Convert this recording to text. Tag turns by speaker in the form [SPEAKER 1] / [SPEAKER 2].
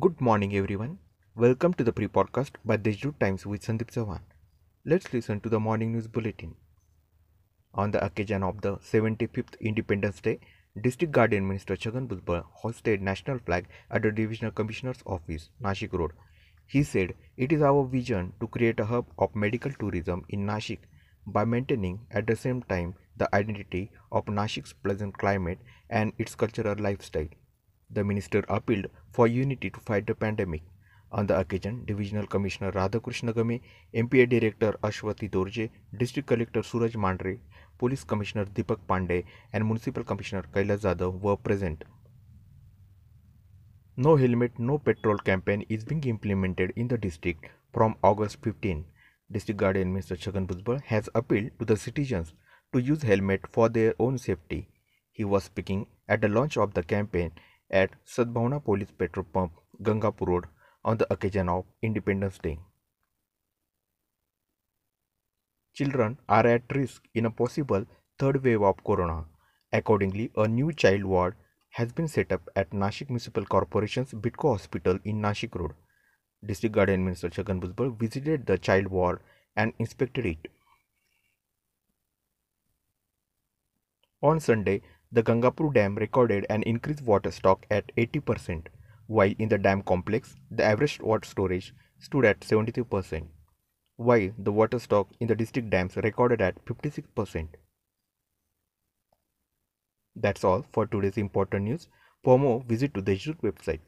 [SPEAKER 1] Good morning, everyone. Welcome to the pre podcast by Deshdoot Times with Sandeep Sawan. Let's listen to the morning news bulletin. On the occasion of the 75th Independence Day, District Guardian Minister Chhagan Bhujbal hosted national flag at the Divisional Commissioner's Office, Nashik Road. He said, It is our vision to create a hub of medical tourism in Nashik by maintaining at the same time the identity of Nashik's pleasant climate and its cultural lifestyle. The minister appealed for unity to fight the pandemic. On the occasion, Divisional Commissioner Radhakrishna Game, MPA Director Ashwati Dorje, District Collector Suraj Mandhare, Police Commissioner Deepak Pandey, and Municipal Commissioner Kailas Jadhav were present. No helmet, no petrol campaign is being implemented in the district from August 15. District Guardian Mr. Chhagan Bhujbal has appealed to the citizens to use helmet for their own safety. He was speaking at the launch of the campaign at Sadbhavna Police Petrol Pump, Gangapur Road, on the occasion of Independence Day. Children are at risk in a possible third wave of corona. Accordingly, a new child ward has been set up at Nashik Municipal Corporation's Bytco Hospital in Nashik Road. District Guardian Minister Chhagan Bhujbal visited the child ward and inspected it. On Sunday, the Gangapur Dam recorded an increased water stock at 80%, while in the dam complex, the average water storage stood at 73%, while the water stock in the district dams recorded at 56%. That's all for today's important news. For more, visit to the Deshdoot website.